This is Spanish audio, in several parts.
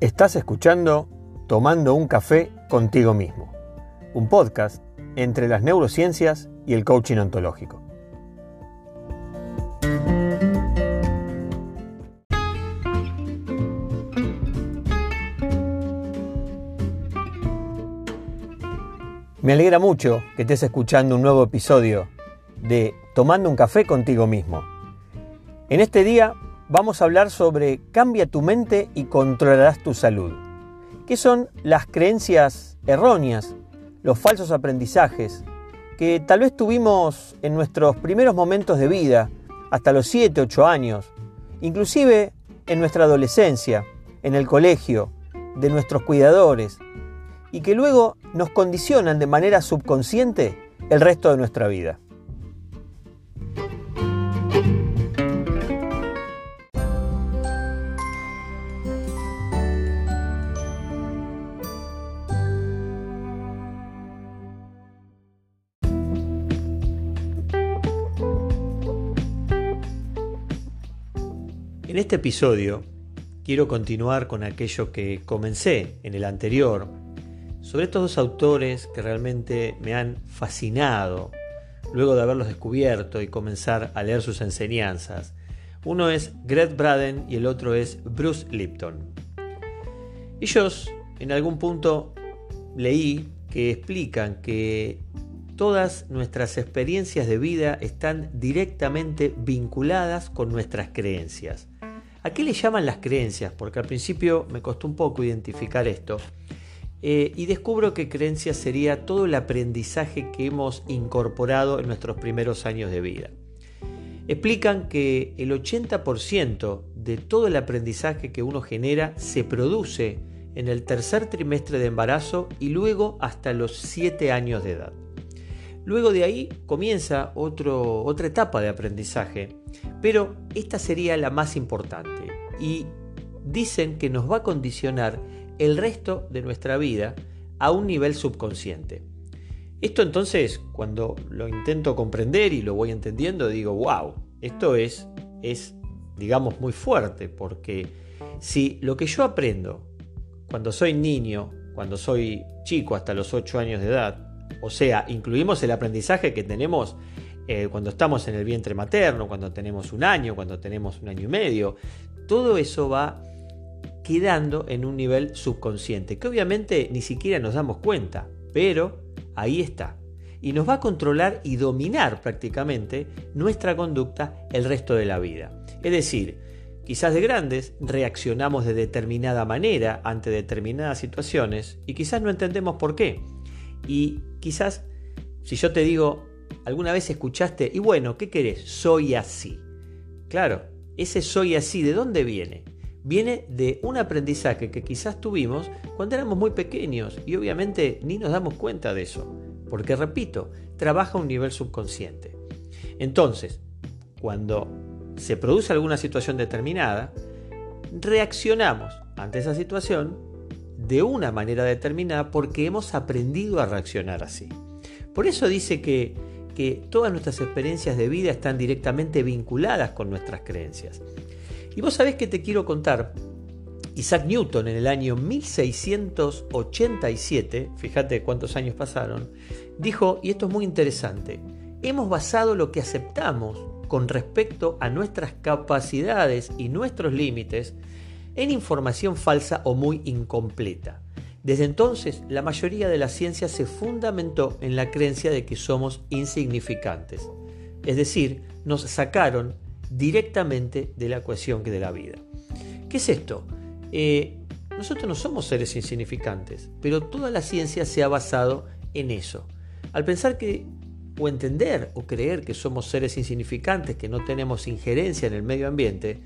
Estás escuchando Tomando un café contigo mismo, un podcast entre las neurociencias y el coaching ontológico. Me alegra mucho que estés escuchando un nuevo episodio de Tomando un café contigo mismo. En este día vamos a hablar sobre cambia tu mente y controlarás tu salud. ¿Qué son las creencias erróneas, los falsos aprendizajes que tal vez tuvimos en nuestros primeros momentos de vida, hasta los 7, 8 años, inclusive en nuestra adolescencia, en el colegio, de nuestros cuidadores, y que luego nos condicionan de manera subconsciente el resto de nuestra vida? En este episodio quiero continuar con aquello que comencé en el anterior, sobre estos dos autores que realmente me han fascinado luego de haberlos descubierto y comenzar a leer sus enseñanzas. Uno es Greg Braden y el otro es Bruce Lipton. Ellos en algún punto leí que explican que todas nuestras experiencias de vida están directamente vinculadas con nuestras creencias. ¿A qué le llaman las creencias? Porque al principio me costó un poco identificar esto. Eh, y descubro que creencias sería todo el aprendizaje que hemos incorporado en nuestros primeros años de vida. Explican que el 80% de todo el aprendizaje que uno genera se produce en el tercer trimestre de embarazo y luego hasta los 7 años de edad. Luego de ahí comienza otra etapa de aprendizaje, pero esta sería la más importante y dicen que nos va a condicionar el resto de nuestra vida a un nivel subconsciente. Esto entonces, cuando lo intento comprender y lo voy entendiendo, digo, wow, esto es, es, digamos, muy fuerte, porque si lo que yo aprendo cuando soy niño, cuando soy chico hasta los 8 años de edad, o sea, incluimos el aprendizaje que tenemos eh, cuando estamos en el vientre materno, cuando tenemos un año, cuando tenemos un año y medio. Todo eso va quedando en un nivel subconsciente, que obviamente ni siquiera nos damos cuenta, pero ahí está. Y nos va a controlar y dominar prácticamente nuestra conducta el resto de la vida. Es decir, quizás de grandes reaccionamos de determinada manera ante determinadas situaciones y quizás no entendemos por qué. Y quizás, si yo te digo, alguna vez escuchaste, y bueno, ¿qué querés? Soy así. Claro, ese soy así, ¿de dónde viene? Viene de un aprendizaje que quizás tuvimos cuando éramos muy pequeños y obviamente ni nos damos cuenta de eso, porque repito, trabaja a un nivel subconsciente. Entonces, cuando se produce alguna situación determinada, reaccionamos ante esa situación de una manera determinada porque hemos aprendido a reaccionar así. Por eso dice que, que todas nuestras experiencias de vida están directamente vinculadas con nuestras creencias. Y vos sabés que te quiero contar, Isaac Newton en el año 1687, fíjate cuántos años pasaron, dijo, y esto es muy interesante, hemos basado lo que aceptamos con respecto a nuestras capacidades y nuestros límites en información falsa o muy incompleta. Desde entonces, la mayoría de la ciencia se fundamentó en la creencia de que somos insignificantes. Es decir, nos sacaron directamente de la ecuación de la vida. ¿Qué es esto? Eh, nosotros no somos seres insignificantes, pero toda la ciencia se ha basado en eso. Al pensar que, o entender o creer que somos seres insignificantes, que no tenemos injerencia en el medio ambiente,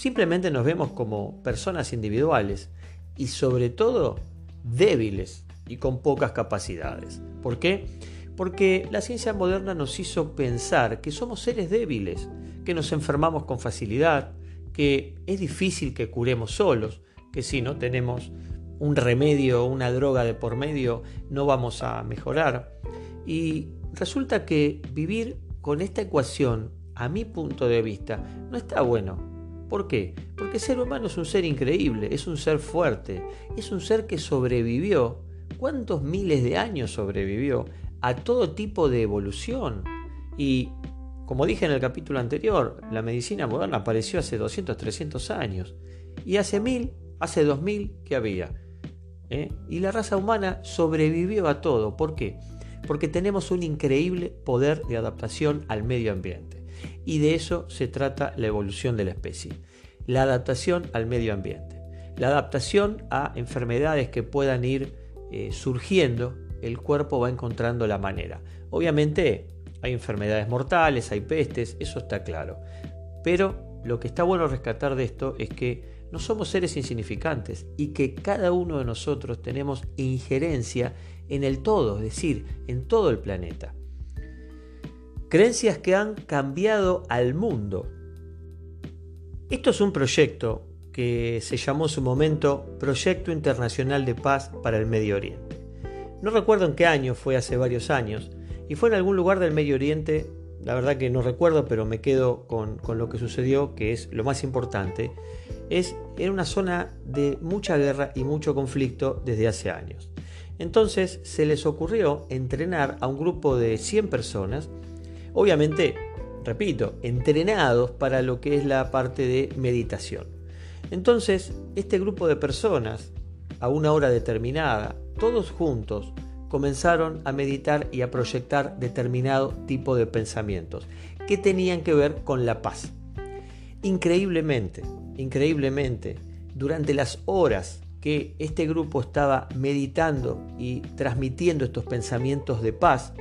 Simplemente nos vemos como personas individuales y sobre todo débiles y con pocas capacidades. ¿Por qué? Porque la ciencia moderna nos hizo pensar que somos seres débiles, que nos enfermamos con facilidad, que es difícil que curemos solos, que si no tenemos un remedio o una droga de por medio no vamos a mejorar. Y resulta que vivir con esta ecuación, a mi punto de vista, no está bueno. ¿Por qué? Porque el ser humano es un ser increíble, es un ser fuerte, es un ser que sobrevivió. ¿Cuántos miles de años sobrevivió a todo tipo de evolución? Y como dije en el capítulo anterior, la medicina moderna apareció hace 200, 300 años. Y hace mil, hace 2000, ¿qué había? ¿Eh? Y la raza humana sobrevivió a todo. ¿Por qué? Porque tenemos un increíble poder de adaptación al medio ambiente. Y de eso se trata la evolución de la especie. La adaptación al medio ambiente. La adaptación a enfermedades que puedan ir eh, surgiendo, el cuerpo va encontrando la manera. Obviamente hay enfermedades mortales, hay pestes, eso está claro. Pero lo que está bueno rescatar de esto es que no somos seres insignificantes y que cada uno de nosotros tenemos injerencia en el todo, es decir, en todo el planeta. Creencias que han cambiado al mundo. Esto es un proyecto que se llamó en su momento Proyecto Internacional de Paz para el Medio Oriente. No recuerdo en qué año, fue hace varios años, y fue en algún lugar del Medio Oriente, la verdad que no recuerdo, pero me quedo con, lo que sucedió, que es lo más importante, es en una zona de mucha guerra y mucho conflicto desde hace años. Entonces se les ocurrió entrenar a un grupo de 100 personas, obviamente, repito, entrenados para lo que es la parte de meditación. Entonces, este grupo de personas, a una hora determinada, todos juntos, comenzaron a meditar y a proyectar determinado tipo de pensamientos que tenían que ver con la paz. Increíblemente, increíblemente, durante las horas que este grupo estaba meditando y transmitiendo estos pensamientos de paz,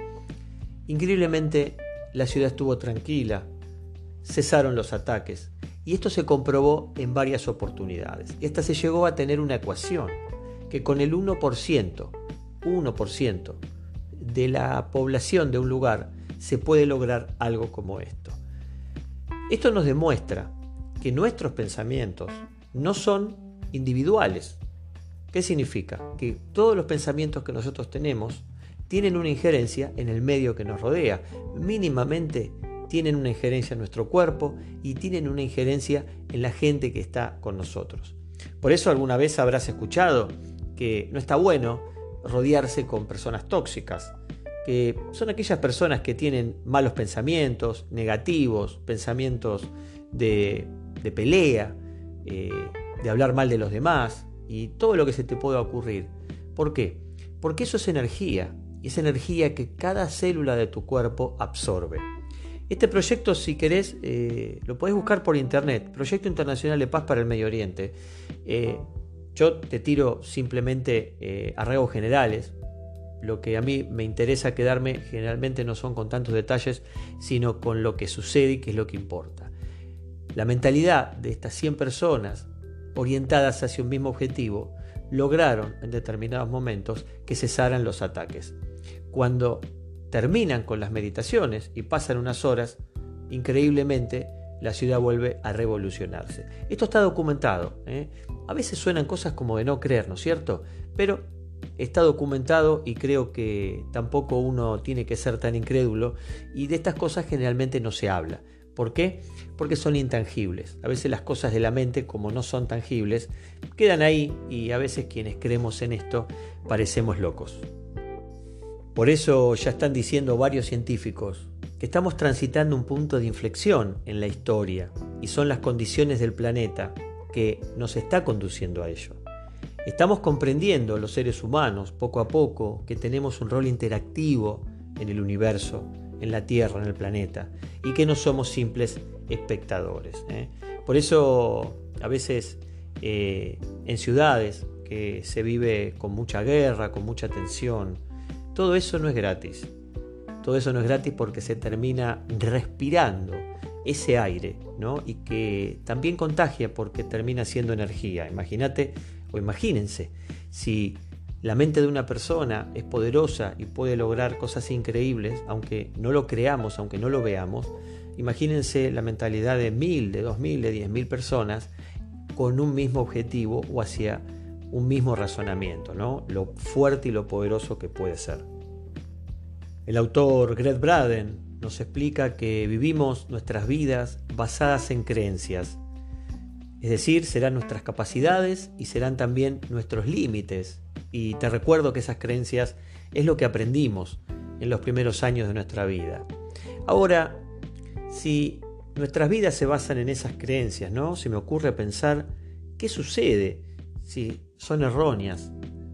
increíblemente la ciudad estuvo tranquila, cesaron los ataques y esto se comprobó en varias oportunidades. Esta se llegó a tener una ecuación que con el 1% 1% de la población de un lugar se puede lograr algo como esto. Esto nos demuestra que nuestros pensamientos no son individuales. ¿Qué significa? Que todos los pensamientos que nosotros tenemos tienen una injerencia en el medio que nos rodea. Mínimamente tienen una injerencia en nuestro cuerpo y tienen una injerencia en la gente que está con nosotros. Por eso alguna vez habrás escuchado que no está bueno rodearse con personas tóxicas, que son aquellas personas que tienen malos pensamientos, negativos, pensamientos de, pelea, eh, de hablar mal de los demás y todo lo que se te pueda ocurrir. ¿Por qué? Porque eso es energía, y es energía que cada célula de tu cuerpo absorbe. Este proyecto, si querés, eh, lo podés buscar por internet, Proyecto Internacional de Paz para el Medio Oriente. Eh, yo te tiro simplemente eh, arreglos generales. Lo que a mí me interesa quedarme generalmente no son con tantos detalles, sino con lo que sucede y que es lo que importa. La mentalidad de estas 100 personas orientadas hacia un mismo objetivo lograron en determinados momentos que cesaran los ataques. Cuando terminan con las meditaciones y pasan unas horas, increíblemente la ciudad vuelve a revolucionarse. Esto está documentado. ¿eh? A veces suenan cosas como de no creer, ¿no es cierto? Pero está documentado y creo que tampoco uno tiene que ser tan incrédulo y de estas cosas generalmente no se habla. ¿Por qué? Porque son intangibles. A veces las cosas de la mente, como no son tangibles, quedan ahí y a veces quienes creemos en esto parecemos locos. Por eso ya están diciendo varios científicos que estamos transitando un punto de inflexión en la historia y son las condiciones del planeta que nos está conduciendo a ello. Estamos comprendiendo los seres humanos poco a poco que tenemos un rol interactivo en el universo, en la Tierra, en el planeta, y que no somos simples espectadores. ¿eh? Por eso a veces eh, en ciudades que se vive con mucha guerra, con mucha tensión, todo eso no es gratis. Todo eso no es gratis porque se termina respirando ese aire, ¿no? Y que también contagia porque termina siendo energía. Imagínate o imagínense, si la mente de una persona es poderosa y puede lograr cosas increíbles, aunque no lo creamos, aunque no lo veamos, imagínense la mentalidad de mil, de dos mil, de diez mil personas con un mismo objetivo o hacia un mismo razonamiento, ¿no? Lo fuerte y lo poderoso que puede ser. El autor Greg Braden nos explica que vivimos nuestras vidas basadas en creencias. Es decir, serán nuestras capacidades y serán también nuestros límites. Y te recuerdo que esas creencias es lo que aprendimos en los primeros años de nuestra vida. Ahora, si nuestras vidas se basan en esas creencias, ¿no? Se me ocurre pensar qué sucede si son erróneas,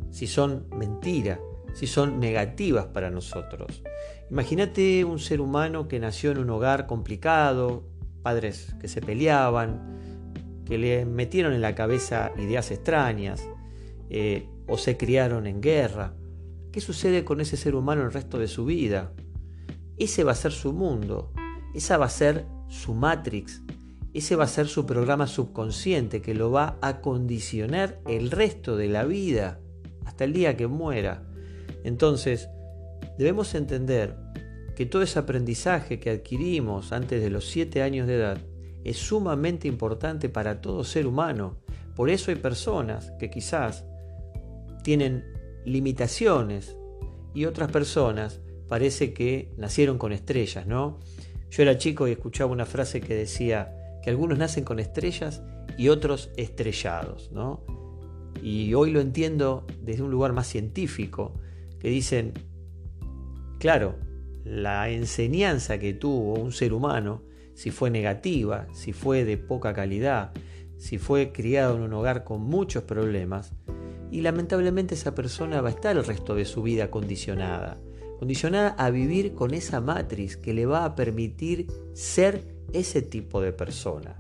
si son mentiras, si son negativas para nosotros. Imagínate un ser humano que nació en un hogar complicado, padres que se peleaban, que le metieron en la cabeza ideas extrañas eh, o se criaron en guerra. ¿Qué sucede con ese ser humano el resto de su vida? Ese va a ser su mundo, esa va a ser su matrix, ese va a ser su programa subconsciente que lo va a condicionar el resto de la vida hasta el día que muera. Entonces, debemos entender que todo ese aprendizaje que adquirimos antes de los 7 años de edad es sumamente importante para todo ser humano. Por eso hay personas que quizás tienen limitaciones y otras personas parece que nacieron con estrellas, ¿no? Yo era chico y escuchaba una frase que decía que algunos nacen con estrellas y otros estrellados, ¿no? Y hoy lo entiendo desde un lugar más científico, que dicen, claro, la enseñanza que tuvo un ser humano si fue negativa, si fue de poca calidad, si fue criado en un hogar con muchos problemas, y lamentablemente esa persona va a estar el resto de su vida condicionada, condicionada a vivir con esa matriz que le va a permitir ser ese tipo de persona.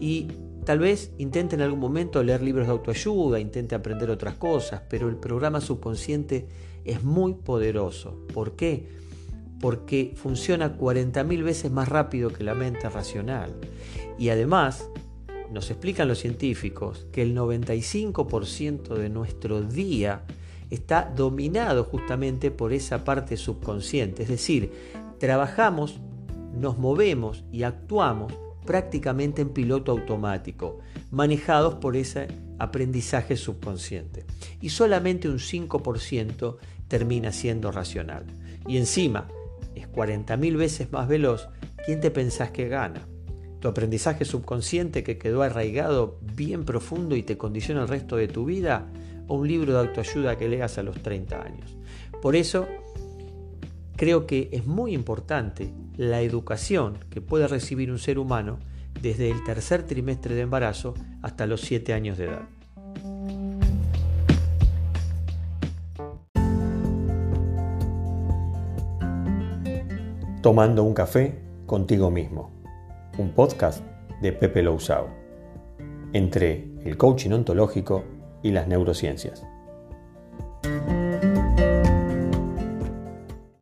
Y tal vez intente en algún momento leer libros de autoayuda, intente aprender otras cosas, pero el programa subconsciente es muy poderoso. ¿Por qué? porque funciona 40.000 veces más rápido que la mente racional. Y además, nos explican los científicos que el 95% de nuestro día está dominado justamente por esa parte subconsciente. Es decir, trabajamos, nos movemos y actuamos prácticamente en piloto automático, manejados por ese aprendizaje subconsciente. Y solamente un 5% termina siendo racional. Y encima, es 40.000 veces más veloz, ¿quién te pensás que gana? ¿Tu aprendizaje subconsciente que quedó arraigado bien profundo y te condiciona el resto de tu vida? ¿O un libro de autoayuda que leas a los 30 años? Por eso, creo que es muy importante la educación que puede recibir un ser humano desde el tercer trimestre de embarazo hasta los 7 años de edad. Tomando un café contigo mismo. Un podcast de Pepe Lousao. Entre el coaching ontológico y las neurociencias.